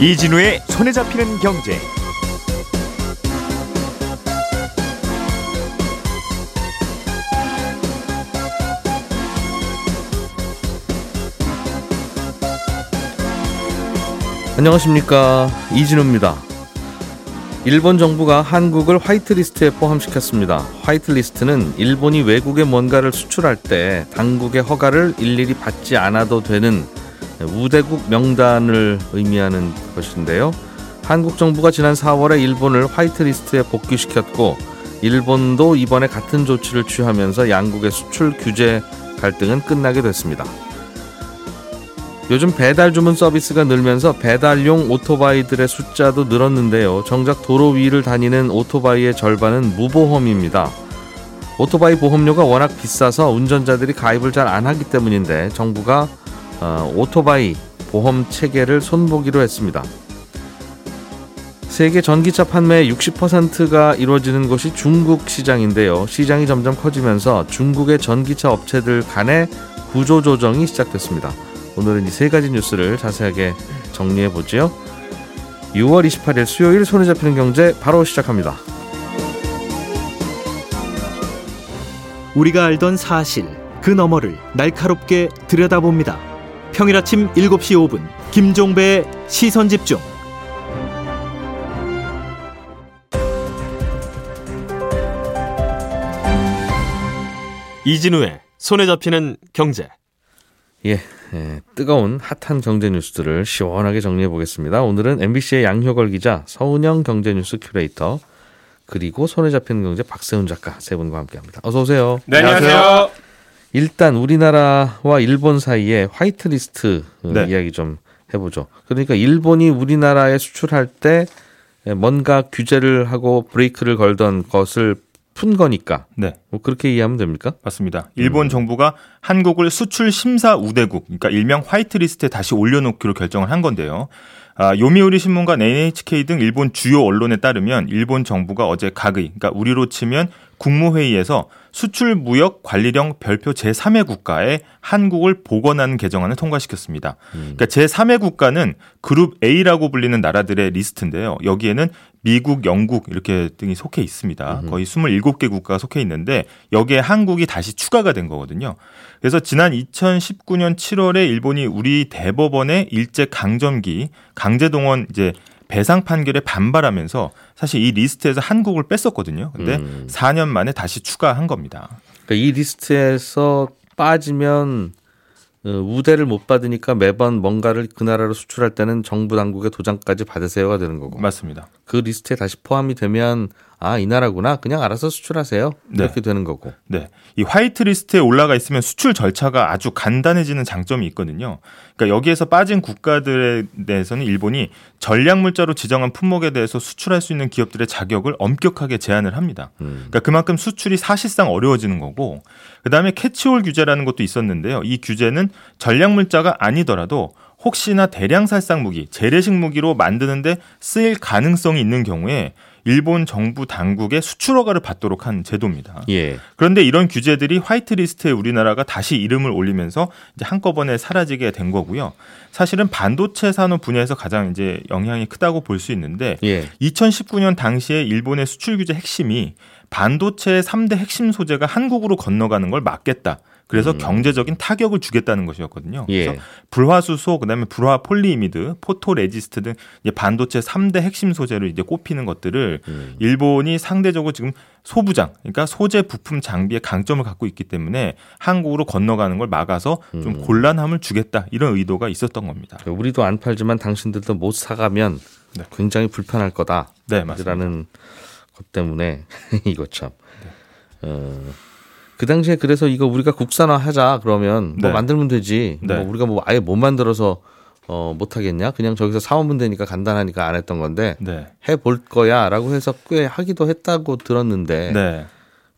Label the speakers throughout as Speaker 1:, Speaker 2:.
Speaker 1: 이진우의 손에 잡히는 경제.
Speaker 2: 안녕하십니까 이진우입니다. 일본 정부가 한국을 화이트리스트에 포함시켰습니다. 화이트리스트는 일본이 외국에 뭔가를 수출할 때 당국의 허가를 일일이 받지 않아도 되는 우대국 명단을 의미하는 것인데요. 한국 정부가 지난 4월에 일본을 화이트리스트에 복귀시켰고 일본도 이번에 같은 조치를 취하면서 양국의 수출 규제 갈등은 끝나게 됐습니다. 요즘 배달 주문 서비스가 늘면서 배달용 오토바이들의 숫자도 늘었는데요. 정작 도로 위를 다니는 오토바이의 절반은 무보험입니다. 오토바이 보험료가 워낙 비싸서 운전자들이 가입을 잘 안 하기 때문인데 정부가 어, 오토바이 보험 체계를 손보기로 했습니다. 세계 전기차 판매의 60%가 이루어지는 곳이 중국 시장인데요. 시장이 점점 커지면서 중국의 전기차 업체들 간의 구조 조정이 시작됐습니다. 오늘은 이 세 가지 뉴스를 자세하게 정리해 보지요. 6월 28일 수요일 손에 잡히는 경제 바로 시작합니다.
Speaker 3: 우리가 알던 사실 그 너머를 날카롭게 들여다봅니다. 평일 아침 7시 5분 김종배의 시선 집중.
Speaker 4: 이진우의 손에 잡히는 경제.
Speaker 2: 예, 예, 뜨거운 핫한 경제 뉴스들을 시원하게 정리해 보겠습니다. 오늘은 MBC의 양효걸 기자, 서은영 경제뉴스 큐레이터, 그리고 손에 잡히는 경제 박세훈 작가 세 분과 함께합니다. 어서 오세요.
Speaker 5: 네, 안녕하세요.
Speaker 2: 일단 우리나라와 일본 사이에 화이트리스트
Speaker 5: 네.
Speaker 2: 이야기 좀 해보죠. 그러니까 일본이 우리나라에 수출할 때 뭔가 규제를 하고 브레이크를 걸던 것을 푼 거니까
Speaker 5: 네,
Speaker 2: 뭐 그렇게 이해하면 됩니까?
Speaker 5: 맞습니다. 일본 정부가 한국을 수출 심사 우대국, 그러니까 일명 화이트리스트에 다시 올려놓기로 결정을 한 건데요. 아, 요미우리 신문과 NHK 등 일본 주요 언론에 따르면 일본 정부가 어제 각의, 그러니까 우리로 치면 국무회의에서 수출 무역 관리령 별표 제3회 국가에 한국을 복원하는 개정안을 통과시켰습니다. 그러니까 제3회 국가는 그룹 A라고 불리는 나라들의 리스트인데요. 여기에는 미국, 영국 이렇게 등이 속해 있습니다. 거의 27개 국가가 속해 있는데 여기에 한국이 다시 추가가 된 거거든요. 그래서 지난 2019년 7월에 일본이 우리 대법원의 일제 강점기 강제동원 이제 배상 판결에 반발하면서 사실 이 리스트에서 한국을 뺐었거든요. 근데
Speaker 2: 음.
Speaker 5: 4년 만에 다시 추가한 겁니다.
Speaker 2: 그러니까 이 리스트에서 빠지면 어, 우대를 못 받으니까 매번 뭔가를 그 나라로 수출할 때는 정부 당국의 도장까지 받으세요가 되는 거고
Speaker 5: 맞습니다.
Speaker 2: 그 리스트에 다시 포함이 되면 아 이 나라구나 그냥 알아서 수출하세요
Speaker 5: 네.
Speaker 2: 이렇게 되는 거고
Speaker 5: 네. 이 white list에 올라가 있으면 수출 절차가 아주 간단해지는 장점이 있거든요. 그러니까 여기에서 빠진 국가들에 대해서는 일본이 전략물자로 지정한 품목에 대해서 수출할 수 있는 기업들의 자격을 엄격하게 제한을 합니다. 그러니까 그만큼 수출이 사실상 어려워지는 거고 그다음에 캐치홀 규제라는 것도 있었는데요. 이 규제는 전략물자가 아니더라도 혹시나 대량 살상 무기, 재래식 무기로 만드는데 쓰일 가능성이 있는 경우에 일본 정부 당국의 수출 허가를 받도록 한 제도입니다.
Speaker 2: 예
Speaker 5: 그런데 이런 규제들이 화이트리스트에 우리나라가 다시 이름을 올리면서 이제 한꺼번에 사라지게 된 거고요. 사실은 반도체 산업 분야에서 가장 이제 영향이 크다고 볼 수 있는데
Speaker 2: 예.
Speaker 5: 2019년 당시에 일본의 수출 규제 핵심이 반도체의 3대 핵심 소재가 한국으로 건너가는 걸 막겠다. 그래서 경제적인 타격을 주겠다는 것이었거든요.
Speaker 2: 예.
Speaker 5: 그래서 불화수소, 그다음에 불화 폴리이미드, photoresist 등 반도체 3대 핵심 소재로 이제 꼽히는 것들을 일본이 상대적으로 지금 소부장, 그러니까 소재 부품 장비의 강점을 갖고 있기 때문에 한국으로 건너가는 걸 막아서 좀 곤란함을 주겠다 이런 의도가 있었던 겁니다.
Speaker 2: 우리도 안 팔지만 당신들도 못 사가면
Speaker 5: 네.
Speaker 2: 굉장히 불편할 거다
Speaker 5: 네, 맞습니다.
Speaker 2: 라는 것 때문에 이거 참. 어, 그 당시에 그래서 이거 우리가 국산화 하자 그러면 뭐
Speaker 5: 네.
Speaker 2: 만들면 되지.
Speaker 5: 네.
Speaker 2: 뭐 우리가 뭐 아예 못 만들어서 어, 못 하겠냐? 그냥 저기서 사오면 되니까 간단하니까 안 했던 건데
Speaker 5: 네.
Speaker 2: 해볼 거야라고 해서 꽤 하기도 했다고 들었는데
Speaker 5: 네.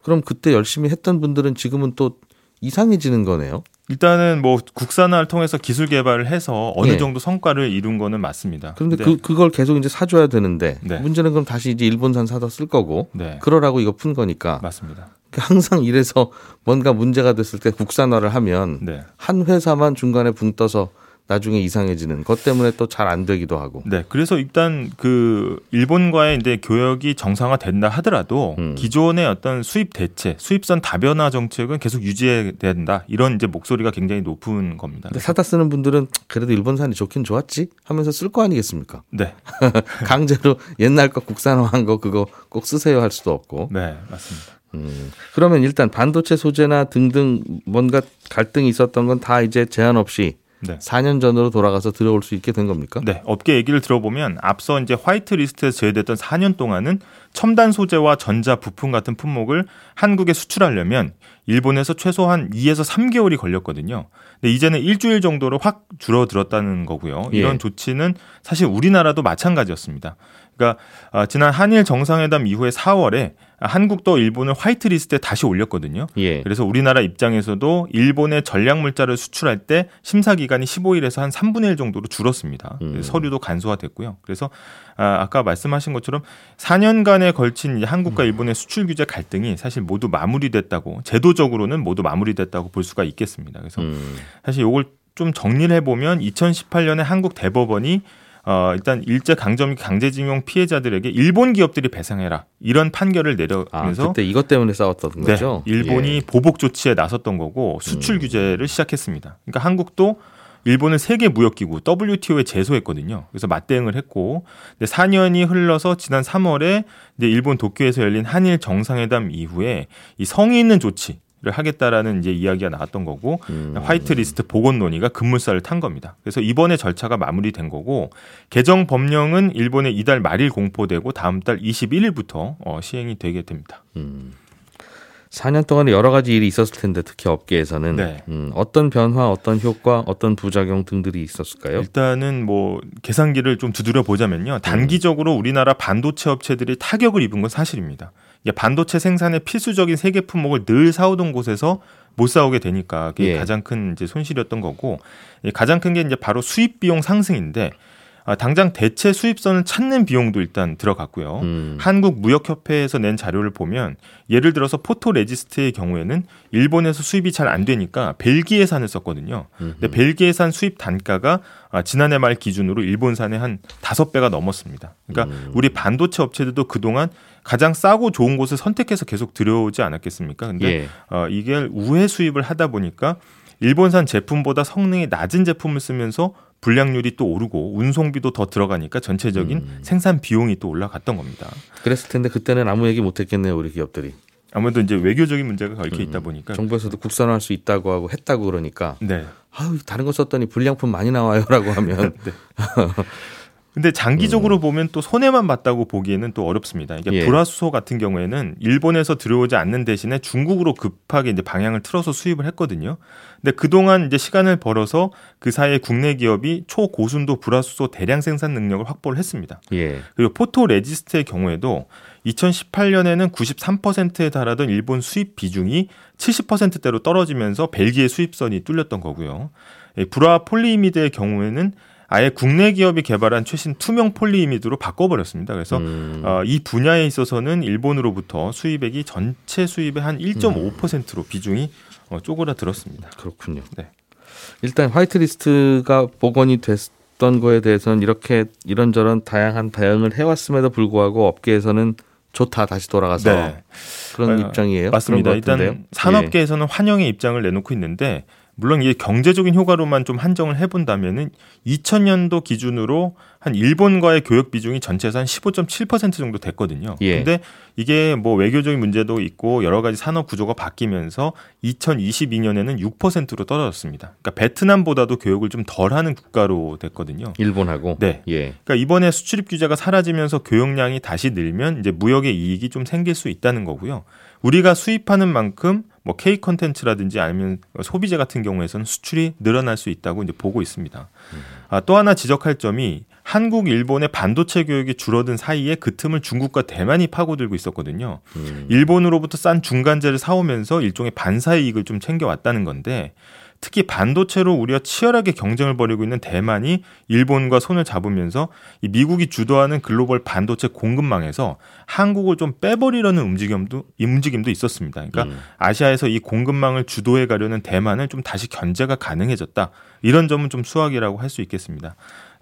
Speaker 2: 그럼 그때 열심히 했던 분들은 지금은 또 이상해지는 거네요.
Speaker 5: 일단은 뭐 국산화를 통해서 기술 개발을 해서 어느
Speaker 2: 예.
Speaker 5: 정도 성과를 이룬 거는 맞습니다.
Speaker 2: 그런데 그 그걸 계속 이제 사줘야 되는데
Speaker 5: 네.
Speaker 2: 문제는 그럼 다시 이제 일본산 사다 쓸 거고
Speaker 5: 네.
Speaker 2: 그러라고 이거 푼 거니까
Speaker 5: 맞습니다.
Speaker 2: 항상 이래서 뭔가 문제가 됐을 때 국산화를 하면
Speaker 5: 네.
Speaker 2: 한 회사만 중간에 붕 떠서 나중에 이상해지는 것 때문에 또 잘 안 되기도 하고.
Speaker 5: 네, 그래서 일단 그 일본과의 이제 교역이 정상화 된다 하더라도
Speaker 2: 음.
Speaker 5: 기존의 어떤 수입 대체, 수입선 다변화 정책은 계속 유지해야 된다. 이런 이제 목소리가 굉장히 높은 겁니다.
Speaker 2: 근데 사다 쓰는 분들은 그래도 일본산이 좋긴 좋았지 하면서 쓸 거 아니겠습니까?
Speaker 5: 네,
Speaker 2: 강제로 옛날 거 국산화한 거 그거 꼭 쓰세요 할 수도 없고.
Speaker 5: 네, 맞습니다.
Speaker 2: 음, 그러면 일단 반도체 소재나 등등 뭔가 갈등이 있었던 건 다 이제 제한 없이
Speaker 5: 네.
Speaker 2: 4년 전으로 돌아가서 들어올 수 있게 된 겁니까?
Speaker 5: 네, 업계 얘기를 들어보면 앞서 이제 white list에서 제외됐던 4년 동안은 첨단 소재와 전자 부품 같은 품목을 한국에 수출하려면 일본에서 최소한 2에서 3개월이 걸렸거든요. 근데 이제는 일주일 정도로 확 줄어들었다는 거고요. 이런
Speaker 2: 예.
Speaker 5: 조치는 사실 우리나라도 마찬가지였습니다. 그러니까 아, 지난 한일 정상회담 이후에 4월에 한국도 일본을 white list에 다시 올렸거든요.
Speaker 2: 예.
Speaker 5: 그래서 우리나라 입장에서도 일본의 전략 물자를 수출할 때 심사 기간이 15일에서 한 3분의 1 정도로 줄었습니다.
Speaker 2: 음.
Speaker 5: 서류도 간소화됐고요. 그래서 아, 아까 말씀하신 것처럼 4년간에 걸친 한국과 일본의 수출 규제 갈등이 사실 모두 마무리됐다고 제도적으로는 모두 마무리됐다고 볼 수가 있겠습니다. 그래서
Speaker 2: 음,
Speaker 5: 사실 이걸 좀 정리를 해보면 2018년에 한국 대법원이 어, 일단 일제 강점 강제징용 피해자들에게 일본 기업들이 배상해라 이런 판결을
Speaker 2: 아,
Speaker 5: 내려면서
Speaker 2: 그때 이것 때문에 싸웠던
Speaker 5: 네,
Speaker 2: 거죠?
Speaker 5: 일본이
Speaker 2: 예.
Speaker 5: 보복 조치에 나섰던 거고 수출 규제를 시작했습니다. 그러니까 한국도 일본을 세계 무역기구 WTO에 제소했거든요. 그래서 맞대응을 했고, 근데 4년이 흘러서 지난 3월에 이제 일본 도쿄에서 열린 한일 정상회담 이후에 이 성의 있는 조치. 를 하겠다라는 이제 이야기가 나왔던 거고
Speaker 2: 음.
Speaker 5: white list 복원 논의가 급물살을 탄 겁니다. 그래서 이번에 절차가 마무리된 거고 개정 법령은 일본에 이달 말일 공포되고 다음 달 21일부터 어, 시행이 되게 됩니다.
Speaker 2: 음. 4년 동안에 여러 가지 일이 있었을 텐데 특히 업계에서는
Speaker 5: 네.
Speaker 2: 음, 어떤 변화, 어떤 효과, 어떤 부작용 등들이 있었을까요?
Speaker 5: 일단은 뭐 계산기를 좀 두드려 보자면요. 단기적으로 우리나라 반도체 업체들이 타격을 입은 건 사실입니다. 반도체 생산의 필수적인 세계 품목을 늘 사오던 곳에서 못 사오게 되니까 그게
Speaker 2: 예.
Speaker 5: 가장 큰 이제 손실이었던 거고 이 가장 큰 게 이제 바로 수입 비용 상승인데 아, 당장 대체 수입선을 찾는 비용도 일단 들어갔고요.
Speaker 2: 음.
Speaker 5: 한국무역협회에서 낸 자료를 보면 예를 들어서 포토레지스트의 경우에는 일본에서 수입이 잘 안 되니까 벨기에산을 썼거든요. 근데 벨기에산 수입 단가가 아, 지난해 말 기준으로 일본산의 한 다섯 배가 넘었습니다. 그러니까 우리 반도체 업체들도 그동안 가장 싸고 좋은 곳을 선택해서 계속 들여오지 않았겠습니까? 근데
Speaker 2: 예.
Speaker 5: 어, 이게 우회 수입을 하다 보니까 일본산 제품보다 성능이 낮은 제품을 쓰면서 불량률이 또 오르고 운송비도 더 들어가니까 전체적인
Speaker 2: 음.
Speaker 5: 생산 비용이 또 올라갔던 겁니다.
Speaker 2: 그랬을 텐데 그때는 아무 얘기 못 했겠네요, 우리 기업들이.
Speaker 5: 아무래도 이제 외교적인 문제가 얽혀
Speaker 2: 음.
Speaker 5: 있다 보니까
Speaker 2: 정부에서도 국산화할 수 있다고 하고 했다고 그러니까
Speaker 5: 네.
Speaker 2: 아유, 다른 거 썼더니 불량품 많이 나와요라고 하면
Speaker 5: 근데 장기적으로 보면 또 손해만 봤다고 보기에는 또 어렵습니다. 이게
Speaker 2: 음. 예.
Speaker 5: 불화수소 같은 경우에는 일본에서 들어오지 않는 대신에 중국으로 급하게 이제 방향을 틀어서 수입을 했거든요. 근데 그동안 이제 시간을 벌어서 그 사이에 국내 기업이 초고순도 불화수소 대량 생산 능력을 확보를 했습니다.
Speaker 2: 예.
Speaker 5: 그리고 포토 레지스트의 경우에도 2018년에는 93%에 달하던 일본 수입 비중이 70%대로 떨어지면서 벨기에 수입선이 뚫렸던 거고요. 이 불화 폴리이미드의 경우에는 아예 국내 기업이 개발한 최신 투명 폴리이미드로 바꿔버렸습니다. 그래서
Speaker 2: 음.
Speaker 5: 어, 이 분야에 있어서는 일본으로부터 수입액이 전체 수입의 한 1.5%로 비중이 어, 쪼그라들었습니다.
Speaker 2: 그렇군요.
Speaker 5: 네.
Speaker 2: 일단 white list가 복원이 됐던 거에 대해서는 이렇게 이런저런 다양한 대응을 해왔음에도 불구하고 업계에서는 좋다 다시 돌아가서
Speaker 5: 네.
Speaker 2: 그런
Speaker 5: 어,
Speaker 2: 입장이에요.
Speaker 5: 맞습니다. 일단 산업계에서는 환영의 입장을 내놓고 있는데 물론 이게 경제적인 효과로만 좀 한정을 해본다면은 2000년도 기준으로 한 일본과의 교역 비중이 전체에서 한 15.7% 정도 됐거든요.
Speaker 2: 예.
Speaker 5: 근데 이게 뭐 외교적인 문제도 있고 여러 가지 산업 구조가 바뀌면서 2022년에는 6%로 떨어졌습니다. 그러니까 베트남보다도 교역을 좀 덜하는 국가로 됐거든요.
Speaker 2: 예. 일본하고
Speaker 5: 네.
Speaker 2: 예.
Speaker 5: 그러니까 이번에 수출입 규제가 사라지면서 교역량이 다시 늘면 이제 무역의 이익이 좀 생길 수 있다는 거고요. 우리가 수입하는 만큼 뭐 K 컨텐츠라든지 아니면 소비재 같은 경우에서는 수출이 늘어날 수 있다고 이제 보고 있습니다. 아, 또 하나 지적할 점이 한국, 일본의 반도체 교육이 줄어든 사이에 그 틈을 중국과 대만이 파고들고 있었거든요.
Speaker 2: 음.
Speaker 5: 일본으로부터 싼 중간재를 사오면서 일종의 반사 이익을 좀 챙겨왔다는 건데 특히 반도체로 우리가 치열하게 경쟁을 벌이고 있는 대만이 일본과 손을 잡으면서 이 미국이 주도하는 글로벌 반도체 공급망에서 한국을 좀 빼버리려는 움직임도 움직임도 있었습니다. 그러니까
Speaker 2: 음.
Speaker 5: 아시아에서 이 공급망을 주도해 가려는 대만을 좀 다시 견제가 가능해졌다. 이런 점은 좀 수확이라고 할 수 있겠습니다.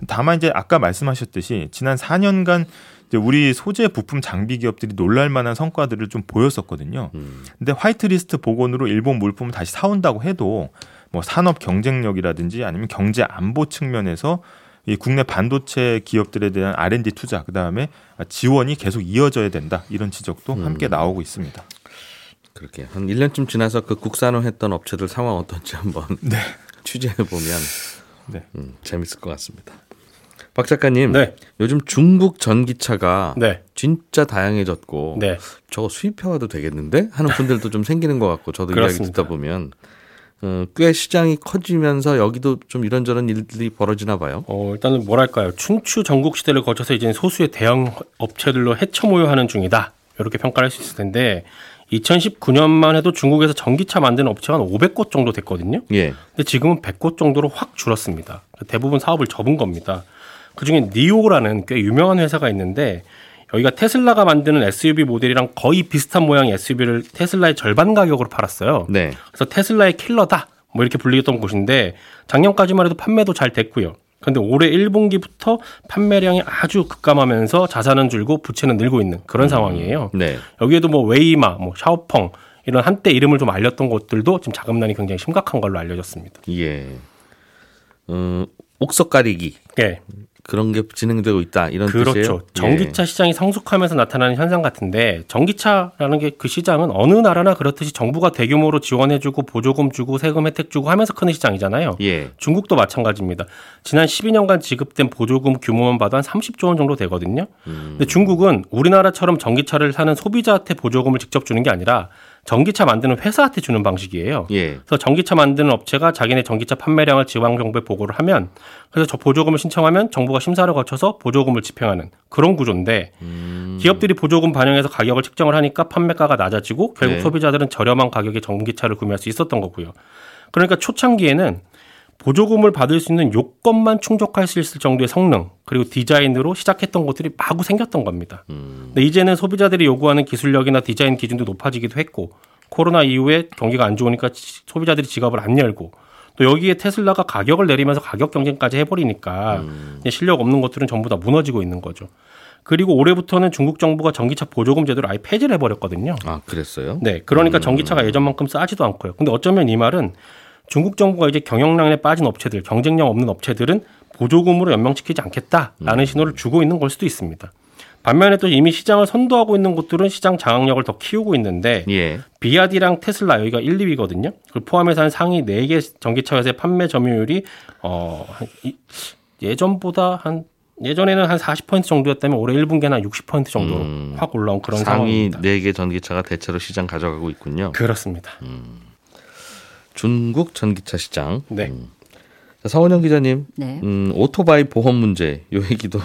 Speaker 5: 다만 이제 아까 말씀하셨듯이 지난 4년간 이제 우리 소재 부품 장비 기업들이 놀랄 만한 성과들을 좀 보였었거든요.
Speaker 2: 음.
Speaker 5: 근데 화이트리스트 복원으로 일본 물품을 다시 사온다고 해도 뭐 산업 경쟁력이라든지 아니면 경제 안보 측면에서 이 국내 반도체 기업들에 대한 R&D 투자 그다음에 지원이 계속 이어져야 된다. 이런 지적도
Speaker 2: 음.
Speaker 5: 함께 나오고 있습니다.
Speaker 2: 그렇게 한 1년쯤 지나서 그 국산화했던 업체들 상황 어떤지 한번 취재해 보면
Speaker 5: 네.
Speaker 2: 음, 재밌을 것 같습니다. 박 작가님,
Speaker 6: 네.
Speaker 2: 요즘 중국 전기차가
Speaker 6: 네.
Speaker 2: 진짜 다양해졌고
Speaker 6: 네.
Speaker 2: 저거 수입해와도 되겠는데 하는 분들도 좀 생기는 것 같고 저도 이야기
Speaker 6: 그렇습니다.
Speaker 2: 듣다 보면 어, 꽤 시장이 커지면서 여기도 좀 이런저런 일들이 벌어지나 봐요.
Speaker 6: 어, 일단은 뭐랄까요. 춘추 전국 시대를 거쳐서 이제 소수의 대형 업체들로 해쳐 모여하는 중이다. 이렇게 평가를 할수 있을 텐데 2019년만 해도 중국에서 전기차 만드는 업체가 한 500곳 정도 됐거든요.
Speaker 2: 예.
Speaker 6: 근데 지금은 100곳 정도로 확 줄었습니다. 대부분 사업을 접은 겁니다. 그중에 니오라는 꽤 유명한 회사가 있는데 여기가 테슬라가 만드는 SUV 모델이랑 거의 비슷한 모양의 SUV를 테슬라의 절반 가격으로 팔았어요.
Speaker 2: 네.
Speaker 6: 그래서 테슬라의 킬러다 뭐 이렇게 불리던 곳인데 작년까지만 해도 판매도 잘 됐고요. 그런데 올해 1분기부터 판매량이 아주 급감하면서 자산은 줄고 부채는 늘고 있는 그런 상황이에요.
Speaker 2: 네.
Speaker 6: 여기에도 뭐 웨이마, 뭐 샤오펑 이런 한때 이름을 좀 알렸던 곳들도 지금 자금난이 굉장히 심각한 걸로 알려졌습니다.
Speaker 2: 예. 어, 옥석 가리기
Speaker 6: 예,
Speaker 2: 그런 게 진행되고 있다 이런
Speaker 6: 그렇죠.
Speaker 2: 뜻이에요.
Speaker 6: 전기차 시장이 성숙하면서 나타나는 현상 같은데 전기차라는 게 그 시장은 어느 나라나 그렇듯이 정부가 대규모로 지원해주고 보조금 주고 세금 혜택 주고 하면서 크는 시장이잖아요.
Speaker 2: 예. 예.
Speaker 6: 중국도 마찬가지입니다. 지난 12년간 지급된 보조금 규모만 봐도 한 30조 원 정도 되거든요. 근데 중국은 우리나라처럼 전기차를 사는 소비자한테 보조금을 직접 주는 게 아니라 전기차 만드는 회사한테 주는 방식이에요.
Speaker 2: 예.
Speaker 6: 그래서 전기차 만드는 업체가 자기네 전기차 판매량을 지방 정부에 보고를 하면 그래서 저 보조금을 신청하면 정부가 심사를 거쳐서 보조금을 집행하는 그런 구조인데 기업들이 보조금 반영해서 가격을 책정을 하니까 판매가가 낮아지고 결국
Speaker 2: 네.
Speaker 6: 소비자들은 저렴한 가격에 전기차를 구매할 수 있었던 거고요. 그러니까 초창기에는 보조금을 받을 수 있는 요건만 충족할 수 있을 정도의 성능 그리고 디자인으로 시작했던 곳들이 마구 생겼던 겁니다. 근데 이제는 소비자들이 요구하는 기술력이나 디자인 기준도 높아지기도 했고 코로나 이후에 경기가 안 좋으니까 지- 소비자들이 지갑을 안 열고 또 여기에 테슬라가 가격을 내리면서 가격 경쟁까지 해버리니까 이제 실력 없는 것들은 전부 다 무너지고 있는 거죠. 그리고 올해부터는 중국 정부가 전기차 보조금 제도를 아예 폐지를 해버렸거든요.
Speaker 2: 아 그랬어요?
Speaker 6: 네, 그러니까 전기차가 예전만큼 싸지도 않고요. 근데 어쩌면 이 말은 중국 정부가 이제 경영난에 빠진 업체들, 경쟁력 없는 업체들은 보조금으로 연명시키지 않겠다라는 신호를 주고 있는 걸 수도 있습니다. 반면에 또 이미 시장을 선도하고 있는 곳들은 시장 장악력을 더 키우고 있는데
Speaker 2: 예.
Speaker 6: 비아디랑 테슬라 여기가 1, 2위거든요. 그걸 포함해서 한 상위 4개 전기차 회사의 판매 점유율이 어, 예전보다 한 예전에는 한 40% 정도였다면 올해 1분기에는 한 60% 정도로
Speaker 2: 음.
Speaker 6: 확 올라온 그런
Speaker 2: 상위
Speaker 6: 상황입니다.
Speaker 2: 4개 전기차가 대체로 시장 가져가고 있군요.
Speaker 6: 그렇습니다.
Speaker 2: 중국 전기차 시장.
Speaker 6: 네.
Speaker 2: 음. 자, 서원영 기자님,
Speaker 7: 네.
Speaker 2: 음, 오토바이 보험 문제 요 얘기도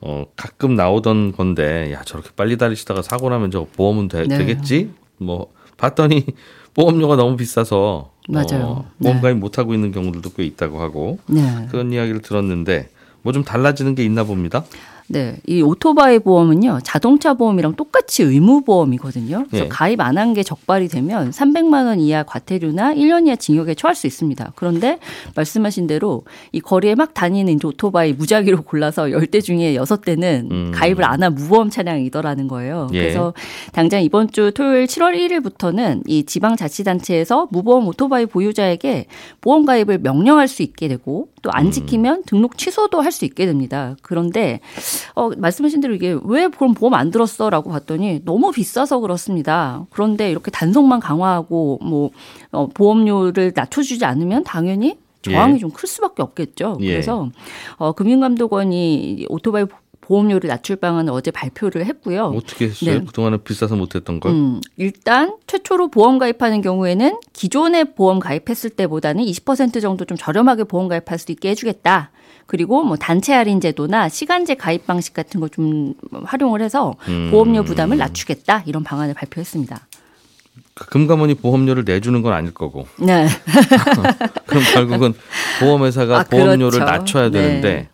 Speaker 2: 어, 가끔 나오던 건데 야 저렇게 빨리 달리시다가 사고 나면 저 보험은 되,
Speaker 7: 네.
Speaker 2: 겠지 뭐 봤더니 보험료가 너무 비싸서
Speaker 7: 맞아요.
Speaker 2: 어, 보험
Speaker 7: 네.
Speaker 2: 가입 못 하고 있는 경우들도 꽤 있다고 하고
Speaker 7: 네.
Speaker 2: 그런 이야기를 들었는데 뭐 좀 달라지는 게 있나 봅니다.
Speaker 7: 네, 이 오토바이 보험은요 자동차 보험이랑 똑같이 의무 보험이거든요. 그래서
Speaker 2: 예.
Speaker 7: 가입 안 한 게 적발이 되면 300만 원 이하 과태료나 1년 이하 징역에 처할 수 있습니다. 그런데 말씀하신 대로 이 거리에 막 다니는 오토바이 무작위로 골라서 10대 중에 6대는
Speaker 2: 음.
Speaker 7: 가입을 안 한 무보험 차량이더라는 거예요.
Speaker 2: 예.
Speaker 7: 그래서 당장 이번 주 토요일 7월 1일부터는 이 지방자치단체에서 무보험 오토바이 보유자에게 보험 가입을 명령할 수 있게 되고 또 안 지키면 등록 취소도 할 수 있게 됩니다. 그런데 어, 말씀하신 대로 이게 왜 그럼 보험 안 들었어 라고 봤더니 너무 비싸서 그렇습니다. 그런데 이렇게 단속만 강화하고 뭐 어, 보험료를 낮춰주지 않으면 당연히 저항이
Speaker 2: 예.
Speaker 7: 좀클 수밖에 없겠죠.
Speaker 2: 예.
Speaker 7: 그래서 어, 금융감독원이 이 오토바이 보험료를 낮출 방안을 어제 발표를 했고요.
Speaker 2: 어떻게 했어요?
Speaker 7: 네.
Speaker 2: 그동안은 비싸서 못했던 걸.
Speaker 7: 음, 일단 최초로 보험 가입하는 경우에는 기존에 보험 가입했을 때보다는 20% 정도 좀 저렴하게 보험 가입할 수 있게 해주겠다. 그리고 뭐 단체 할인 제도나 시간제 가입 방식 같은 거 좀 활용을 해서
Speaker 2: 음.
Speaker 7: 보험료 부담을 낮추겠다 이런 방안을 발표했습니다.
Speaker 2: 금감원이 보험료를 내주는 건 아닐 거고
Speaker 7: 네.
Speaker 2: 그럼 결국은 보험회사가
Speaker 7: 아,
Speaker 2: 보험료를
Speaker 7: 그렇죠.
Speaker 2: 낮춰야
Speaker 7: 네.
Speaker 2: 되는데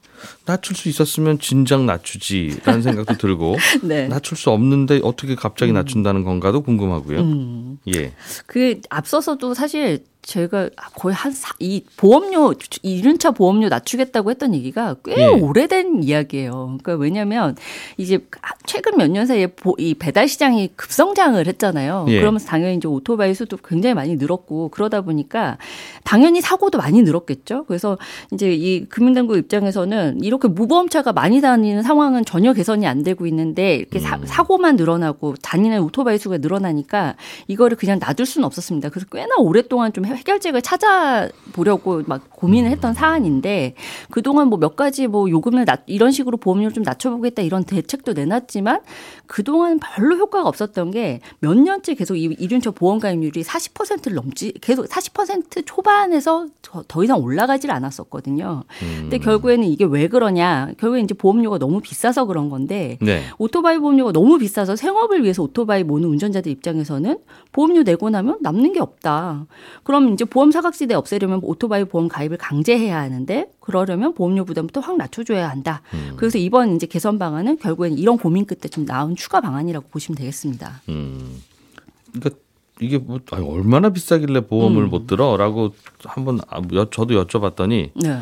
Speaker 2: 낮출 수 있었으면 진작 낮추지라는 생각도 들고
Speaker 7: 네.
Speaker 2: 낮출 수 없는데 어떻게 갑자기 낮춘다는 건가도 궁금하고요.
Speaker 7: 음.
Speaker 2: 예.
Speaker 7: 그 앞서서도 사실 제가 거의 한 이 보험료 이륜차 보험료 낮추겠다고 했던 얘기가 꽤
Speaker 2: 예.
Speaker 7: 오래된 이야기예요. 그러니까 왜냐하면 이제 최근 몇 년 사이에 보- 이 배달 시장이 급성장을 했잖아요.
Speaker 2: 예.
Speaker 7: 그러면서 당연히 이제 오토바이 수도 굉장히 많이 늘었고 그러다 보니까 당연히 사고도 많이 늘었겠죠. 그래서 이제 이 금융당국 입장에서는 이렇게 무보험차가 많이 다니는 상황은 전혀 개선이 안 되고 있는데 이렇게 사,
Speaker 2: 음.
Speaker 7: 사 고만 늘어나고 다니는 오토바이 수가 늘어나니까 이거를 그냥 놔둘 수는 없었습니다. 그래서 꽤나 오랫동안 좀 해결책을 찾아보려고 막 고민을 했던 사안인데 그동안 뭐 몇 가지 뭐 요금을 낮, 이런 식으로 보험료를 좀 낮춰보겠다 이런 대책도 내놨지만 그동안 별로 효과가 없었던 게 몇 년째 계속 이 이륜차 보험 가입률이 40%를 넘지 계속 40% 초반에서 더, 더 이상 올라가질 않았었거든요. 근데 결국에는 이게 왜 그러냐? 결국에 이제 보험료가 너무 비싸서 그런 건데
Speaker 2: 네.
Speaker 7: 오토바이 보험료가 너무 비싸서 생업을 위해서 오토바이 모는 운전자들 입장에서는 보험료 내고 나면 남는 게 없다. 그럼 이제 보험 사각지대 없애려면 오토바이 보험 가입을 강제해야 하는데 그러려면 보험료 부담부터 확 낮춰줘야 한다. 그래서 이번 이제 개선 방안은 결국엔 이런 고민 끝에 좀 나온 추가 방안이라고 보시면 되겠습니다.
Speaker 2: 음. 그러니까 이게 뭐 아니, 얼마나 비싸길래 보험을
Speaker 7: 음.
Speaker 2: 못 들어라고 한번 아, 여- 저도 여쭤봤더니
Speaker 7: 네.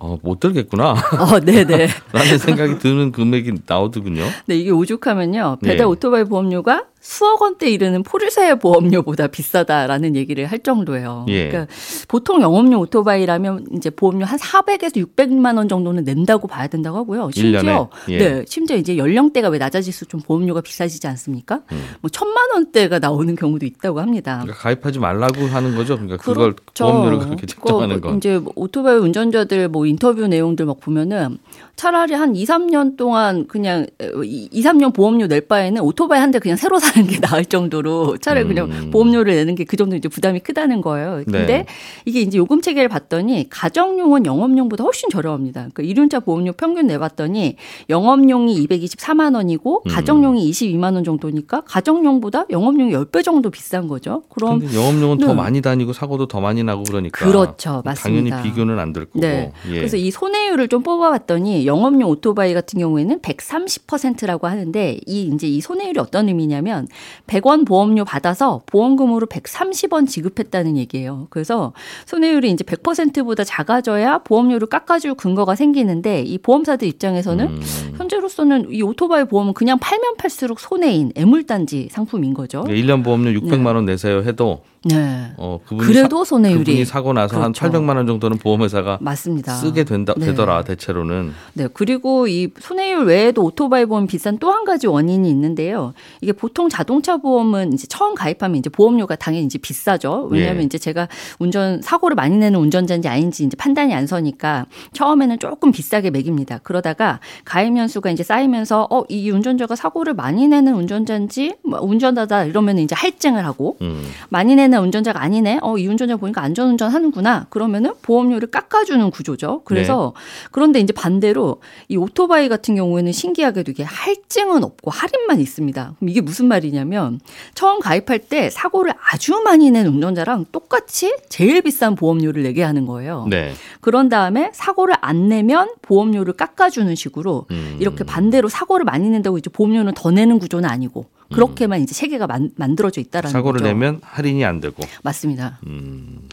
Speaker 2: 어, 못 들겠구나.
Speaker 7: 어, 네네.
Speaker 2: 라는 생각이 드는 금액이 나오더군요.
Speaker 7: 네, 이게 오죽하면요. 배달
Speaker 2: 네.
Speaker 7: 오토바이 보험료가 수억 원대 이르는 포르쉐 보험료보다 비싸다라는 얘기를 할 정도예요.
Speaker 2: 예.
Speaker 7: 그러니까 보통 영업용 오토바이라면 이제 보험료 한 400에서 600만 원 정도는 낸다고 봐야 된다고 하고요. 심지어?
Speaker 2: 예.
Speaker 7: 네, 심지어 이제 연령대가 왜 낮아질수록 좀 보험료가 비싸지지 않습니까?
Speaker 2: 음.
Speaker 7: 뭐 천만 원대가 나오는 경우도 있다고 합니다.
Speaker 2: 그러니까 가입하지 말라고 하는 거죠. 그러니까 그걸
Speaker 7: 그렇죠.
Speaker 2: 보험료를 그렇게 책정하는 건.
Speaker 7: 이제 뭐 오토바이 운전자들 뭐 인터뷰 내용들 막 보면은 차라리 한 2, 3년 동안 그냥 2, 3년 보험료 낼 바에는 오토바이 한 대 그냥 새로 사는 게 나을 정도로 차라리 그냥
Speaker 2: 음.
Speaker 7: 보험료를 내는 게 그 정도 이제 부담이 크다는 거예요. 근데
Speaker 2: 네.
Speaker 7: 이게 이제 요금 체계를 봤더니 가정용은 영업용보다 훨씬 저렴합니다. 그러니까 이륜차 보험료 평균 내봤더니 영업용이 224만 원이고
Speaker 2: 음.
Speaker 7: 가정용이 22만 원 정도니까 가정용보다 영업용이 10배 정도 비싼 거죠. 그럼
Speaker 2: 영업용은 더
Speaker 7: 네.
Speaker 2: 많이 다니고 사고도 더 많이 나고 그러니까
Speaker 7: 그렇죠.
Speaker 2: 당연히
Speaker 7: 맞습니다.
Speaker 2: 비교는 안 될 거고.
Speaker 7: 네.
Speaker 2: 예.
Speaker 7: 그래서 이 손해율을 좀 뽑아봤더니 영업용 오토바이 같은 경우에는 130%라고 하는데 이 이제 이 손해율이 어떤 의미냐면 100원 보험료 받아서 보험금으로 130원 지급했다는 얘기예요. 그래서 손해율이 이제 100%보다 작아져야 보험료를 깎아줄 근거가 생기는데 이 보험사들 입장에서는
Speaker 2: 음.
Speaker 7: 현재로서는 이 오토바이 보험은 그냥 팔면 팔수록 손해인 애물단지 상품인 거죠.
Speaker 2: 네, 1년 보험료 600만 원 내세요 해도
Speaker 7: 네.
Speaker 2: 어 그분이
Speaker 7: 그래도
Speaker 2: 사,
Speaker 7: 손해율이
Speaker 2: 그분이 사고 나서 한
Speaker 7: 그렇죠.
Speaker 2: 800만 원 정도는 보험회사가
Speaker 7: 맞습니다.
Speaker 2: 쓰게 된다
Speaker 7: 네.
Speaker 2: 되더라 대체로는.
Speaker 7: 네, 그리고 이 손해율 외에도 오토바이 보험 비싼 또 한 가지 원인이 있는데요. 이게 보통 자동차 보험은 이제 처음 가입하면 이제 보험료가 당연히 이제 비싸죠. 왜냐하면
Speaker 2: 예.
Speaker 7: 이제 제가 운전 사고를 많이 내는 운전자인지 아닌지 이제 판단이 안 서니까 처음에는 조금 비싸게 매깁니다. 그러다가 가입 연수가 이제 쌓이면서 어 이 운전자가 사고를 많이 내는 운전자인지 뭐 운전자다 이러면 이제 할증을 하고
Speaker 2: 음.
Speaker 7: 많이 내는 운전자가 아니네. 어, 이 운전자 보니까 안전운전 하는구나. 그러면은 보험료를 깎아주는 구조죠. 그래서 그런데 이제 반대로 이 오토바이 같은 경우에는 신기하게도 이게 할증은 없고 할인만 있습니다. 그럼 이게 무슨 말이냐면 처음 가입할 때 사고를 아주 많이 낸 운전자랑 똑같이 제일 비싼 보험료를 내게 하는 거예요.
Speaker 2: 네.
Speaker 7: 그런 다음에 사고를 안 내면 보험료를 깎아주는 식으로
Speaker 2: 음.
Speaker 7: 이렇게 반대로 사고를 많이 낸다고 이제 보험료는 더 내는 구조는 아니고 그렇게만 이제 체계가 만, 만들어져 있다라는
Speaker 2: 사고를
Speaker 7: 거죠.
Speaker 2: 내면 할인이 안 되고.
Speaker 7: 맞습니다.
Speaker 2: 음.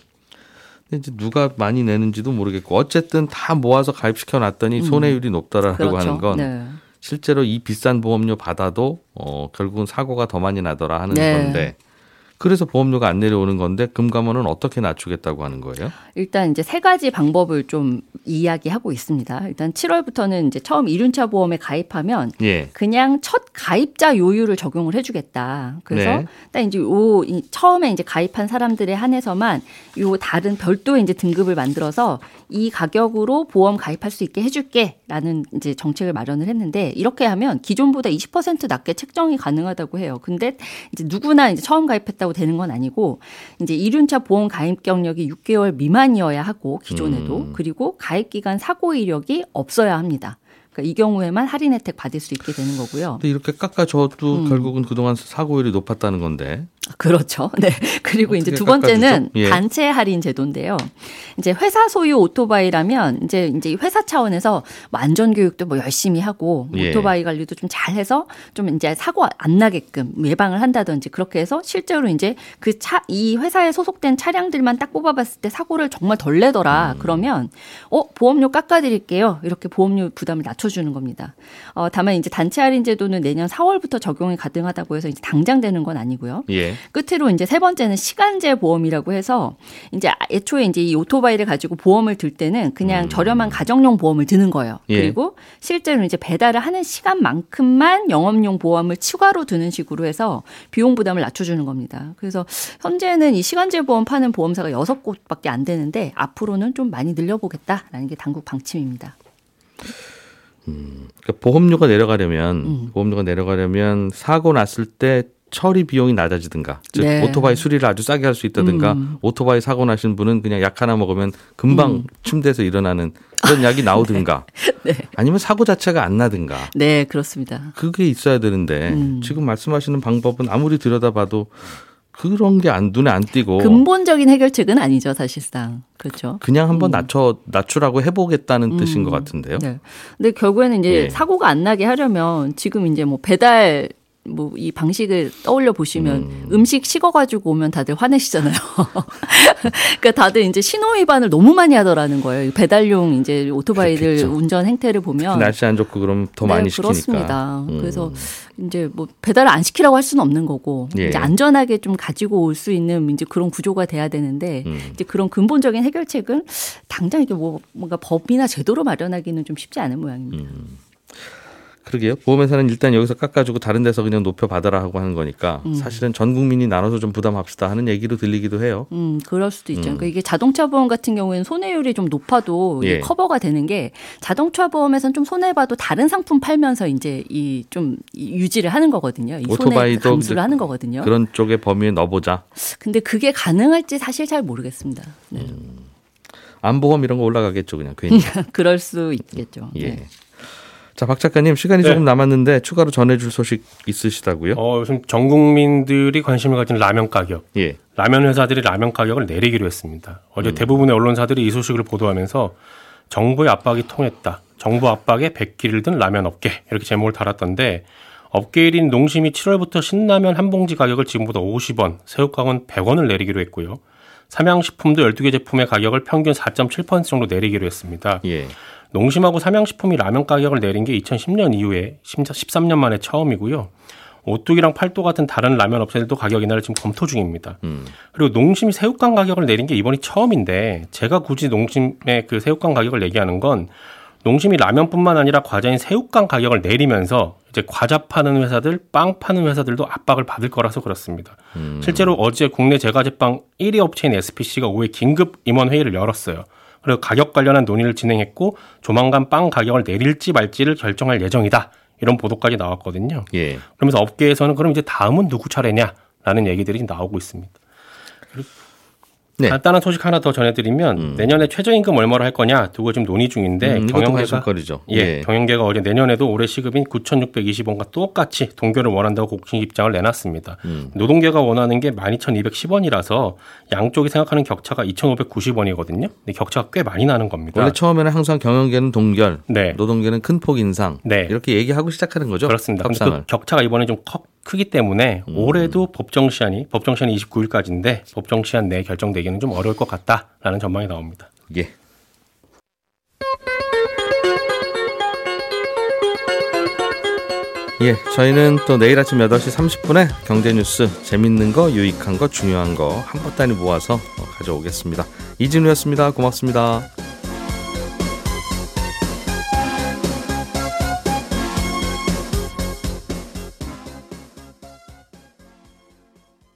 Speaker 2: 근데 이제 누가 많이 내는지도 모르겠고 어쨌든 다 모아서 가입시켜 놨더니 손해율이 높다라고
Speaker 7: 그렇죠.
Speaker 2: 하는 건
Speaker 7: 네.
Speaker 2: 실제로 이 비싼 보험료 받아도 어 결국은 사고가 더 많이 나더라 하는
Speaker 7: 네.
Speaker 2: 건데 그래서 보험료가 안 내려오는 건데 금감원은 어떻게 낮추겠다고 하는 거예요?
Speaker 7: 일단 이제 세 가지 방법을 좀 이야기하고 있습니다. 일단 7월부터는 이제 처음 이륜차 보험에 가입하면
Speaker 2: 예.
Speaker 7: 그냥 첫 가입자 요율을 적용을 해주겠다. 그래서
Speaker 2: 네.
Speaker 7: 딱 이제 요이 처음에 이제 가입한 사람들에 한해서만 요 다른 별도의 이제 등급을 만들어서 이 가격으로 보험 가입할 수 있게 해줄게 라는 이제 정책을 마련을 했는데 이렇게 하면 기존보다 20% 낮게 책정이 가능하다고 해요. 근데 이제 누구나 이제 처음 가입했다고 되는 건 아니고 이제 이륜차 보험 가입 경력이 6개월 미만이어야 하고 기존에도
Speaker 2: 음.
Speaker 7: 그리고 가입 기간 사고 이력이 없어야 합니다. 그러니까 이 경우에만 할인 혜택 받을 수 있게 되는 거고요.
Speaker 2: 근데 이렇게 깎아줘도
Speaker 7: 음.
Speaker 2: 결국은 그동안 사고율이 높았다는 건데
Speaker 7: 그렇죠. 네. 그리고 이제 두 번째는?
Speaker 2: 예.
Speaker 7: 단체 할인 제도인데요. 이제 회사 소유 오토바이라면 이제 이제 이 회사 차원에서 뭐 안전 교육도 뭐 열심히 하고
Speaker 2: 예.
Speaker 7: 오토바이 관리도 좀 잘해서 좀 이제 사고 안 나게끔 예방을 한다든지 그렇게 해서 실제로 이제 그 차 이 회사에 소속된 차량들만 딱 뽑아봤을 때 사고를 정말 덜 내더라.
Speaker 2: 음.
Speaker 7: 그러면 어 보험료 깎아드릴게요. 이렇게 보험료 부담을 낮춰주는 겁니다. 어 다만 이제 단체 할인 제도는 내년 4월부터 적용이 가능하다고 해서 이제 당장 되는 건 아니고요.
Speaker 2: 예.
Speaker 7: 끝으로 이제 세 번째는 시간제 보험이라고 해서 이제 애초에 이제 이 오토바이를 가지고 보험을 들 때는 그냥 저렴한 가정용 보험을 드는 거예요.
Speaker 2: 음. 예.
Speaker 7: 그리고 실제로 이제 배달을 하는 시간만큼만 영업용 보험을 추가로 드는 식으로 해서 비용 부담을 낮춰주는 겁니다. 그래서 현재는 이 시간제 보험 파는 보험사가 여섯 곳밖에 안 되는데 앞으로는 좀 많이 늘려보겠다라는 게 당국 방침입니다.
Speaker 2: 그러니까 보험료가 내려가려면
Speaker 7: 음.
Speaker 2: 보험료가 내려가려면 사고 났을 때 처리 비용이 낮아지든가 즉
Speaker 7: 네.
Speaker 2: 오토바이 수리를 아주 싸게 할 수 있다든가
Speaker 7: 음.
Speaker 2: 오토바이 사고 나신 분은 그냥 약 하나 먹으면 금방
Speaker 7: 음.
Speaker 2: 침대에서 일어나는 그런 약이 나오든가
Speaker 7: 네.
Speaker 2: 아니면 사고 자체가 안 나든가
Speaker 7: 네, 그렇습니다.
Speaker 2: 그게 있어야 되는데
Speaker 7: 음.
Speaker 2: 지금 말씀하시는 방법은 아무리 들여다봐도 그런 게 안 눈에 안 띄고
Speaker 7: 근본적인 해결책은 아니죠, 사실상. 그렇죠.
Speaker 2: 그냥 한번
Speaker 7: 음.
Speaker 2: 낮춰 낮추라고 해보겠다는 뜻인 것 같은데요.
Speaker 7: 네. 근데 결국에는 이제
Speaker 2: 예.
Speaker 7: 사고가 안 나게 하려면 지금 이제 뭐 배달 뭐 이 방식을 떠올려 보시면 음. 식 식어가지고 오면 다들 화내시잖아요. 그러니까 다들 이제 신호 위반을 너무 많이 하더라는 거예요. 이 배달용 이제 오토바이들
Speaker 2: 그렇겠죠.
Speaker 7: 운전 행태를 보면
Speaker 2: 날씨 안 좋고 그럼 더
Speaker 7: 네,
Speaker 2: 많이 시키니까.
Speaker 7: 그렇습니다.
Speaker 2: 음.
Speaker 7: 그래서 이제 뭐 배달을 안 시키라고 할 수는 없는 거고
Speaker 2: 예.
Speaker 7: 이제 안전하게 좀 가지고 올 수 있는 이제 그런 구조가 돼야 되는데
Speaker 2: 음.
Speaker 7: 이제 그런 근본적인 해결책은 당장 이게 뭐 뭔가 법이나 제도로 마련하기는 좀 쉽지 않은 모양입니다.
Speaker 2: 그러게요. 보험회사는 일단 여기서 깎아주고 다른 데서 그냥 높여 받아라 하고 하는 거니까
Speaker 7: 음.
Speaker 2: 사실은 전 국민이 나눠서 좀 부담합시다 하는 얘기로 들리기도 해요.
Speaker 7: 음, 그럴 수도 있죠. 그러니까 이게 자동차 보험 같은 경우에는 손해율이 좀 높아도
Speaker 2: 예.
Speaker 7: 커버가 되는 게 자동차 보험에서는 좀 손해봐도 다른 상품 팔면서 이제 이 좀 유지를 하는 거거든요. 이 손해
Speaker 2: 오토바이도
Speaker 7: 감수를
Speaker 2: 이제
Speaker 7: 하는 거거든요.
Speaker 2: 그런 쪽에 범위에 넣어보자.
Speaker 7: 근데 그게 가능할지 사실 잘 모르겠습니다. 네.
Speaker 2: 음. 안보험 이런 거 올라가겠죠, 그냥 괜히.
Speaker 7: 그럴 수 있겠죠.
Speaker 2: 예.
Speaker 7: 네.
Speaker 2: 자, 박 작가님 시간이
Speaker 6: 네.
Speaker 2: 조금 남았는데 추가로 전해줄 소식 있으시다고요?
Speaker 6: 어, 요즘 전 국민들이 관심을 가진 라면 가격.
Speaker 2: 예.
Speaker 6: 라면 회사들이 라면 가격을 내리기로 했습니다. 어제
Speaker 2: 음.
Speaker 6: 대부분의 언론사들이 이 소식을 보도하면서 정부의 압박이 통했다. 정부 압박에 백기를 든 라면 업계 이렇게 제목을 달았던데 업계 1인 농심이 7월부터 신라면 한 봉지 가격을 지금보다 50원, 새우깡은 100원을 내리기로 했고요. 삼양식품도 12개 제품의 가격을 평균 4.7% 정도 내리기로 했습니다.
Speaker 2: 예.
Speaker 6: 농심하고 삼양식품이 라면 가격을 내린 게 2010년 이후에 13년 만에 처음이고요. 오뚜기랑 팔도 같은 다른 라면 업체들도 가격 인하를 지금 검토 중입니다.
Speaker 2: 음.
Speaker 6: 그리고 농심이 새우깡 가격을 내린 게 이번이 처음인데 제가 굳이 농심의 그 새우깡 가격을 얘기하는 건 농심이 라면뿐만 아니라 과자인 새우깡 가격을 내리면서 이제 과자 파는 회사들, 빵 파는 회사들도 압박을 받을 거라서 그렇습니다. 실제로 어제 국내 제과제빵 1위 업체인 SPC가 5회 긴급 임원 회의를 열었어요. 그리고 가격 관련한 논의를 진행했고 조만간 빵 가격을 내릴지 말지를 결정할 예정이다. 이런 보도까지 나왔거든요.
Speaker 2: 예.
Speaker 6: 그러면서 업계에서는 그럼 이제 다음은 누구 차례냐라는 얘기들이 나오고 있습니다.
Speaker 2: 네.
Speaker 6: 간단한 소식 하나 더 전해드리면
Speaker 2: 음.
Speaker 6: 내년에 최저임금 얼마로 할 거냐 두고 지금 논의 중인데
Speaker 2: 음,
Speaker 6: 경영계가. 예, 경영계가 어제 내년에도 올해 시급인 9,620원과 똑같이 동결을 원한다고 공식 입장을 내놨습니다.
Speaker 2: 음.
Speaker 6: 노동계가 원하는 게 12,210원이라서 양쪽이 생각하는 격차가 2,590원이거든요. 근데 격차가 꽤 많이 나는 겁니다.
Speaker 2: 원래 처음에는 항상 경영계는 동결,
Speaker 6: 네.
Speaker 2: 노동계는 큰 폭 인상
Speaker 6: 네.
Speaker 2: 이렇게 얘기하고 시작하는 거죠.
Speaker 6: 그렇습니다.
Speaker 2: 협상을.
Speaker 6: 그 격차가 이번에 좀 커- 크기 때문에
Speaker 2: 음.
Speaker 6: 올해도 법정 시한이 법정 시한이 29일까지인데 법정 시한 내에 결정되기는 좀 어려울 것 같다라는 전망이 나옵니다.
Speaker 2: 예. 예, 저희는 또 내일 아침 8시 30분에 경제 뉴스 재밌는 거, 유익한 거, 중요한 거한 번단위 모아서 어, 가져오겠습니다. 이진우였습니다. 고맙습니다.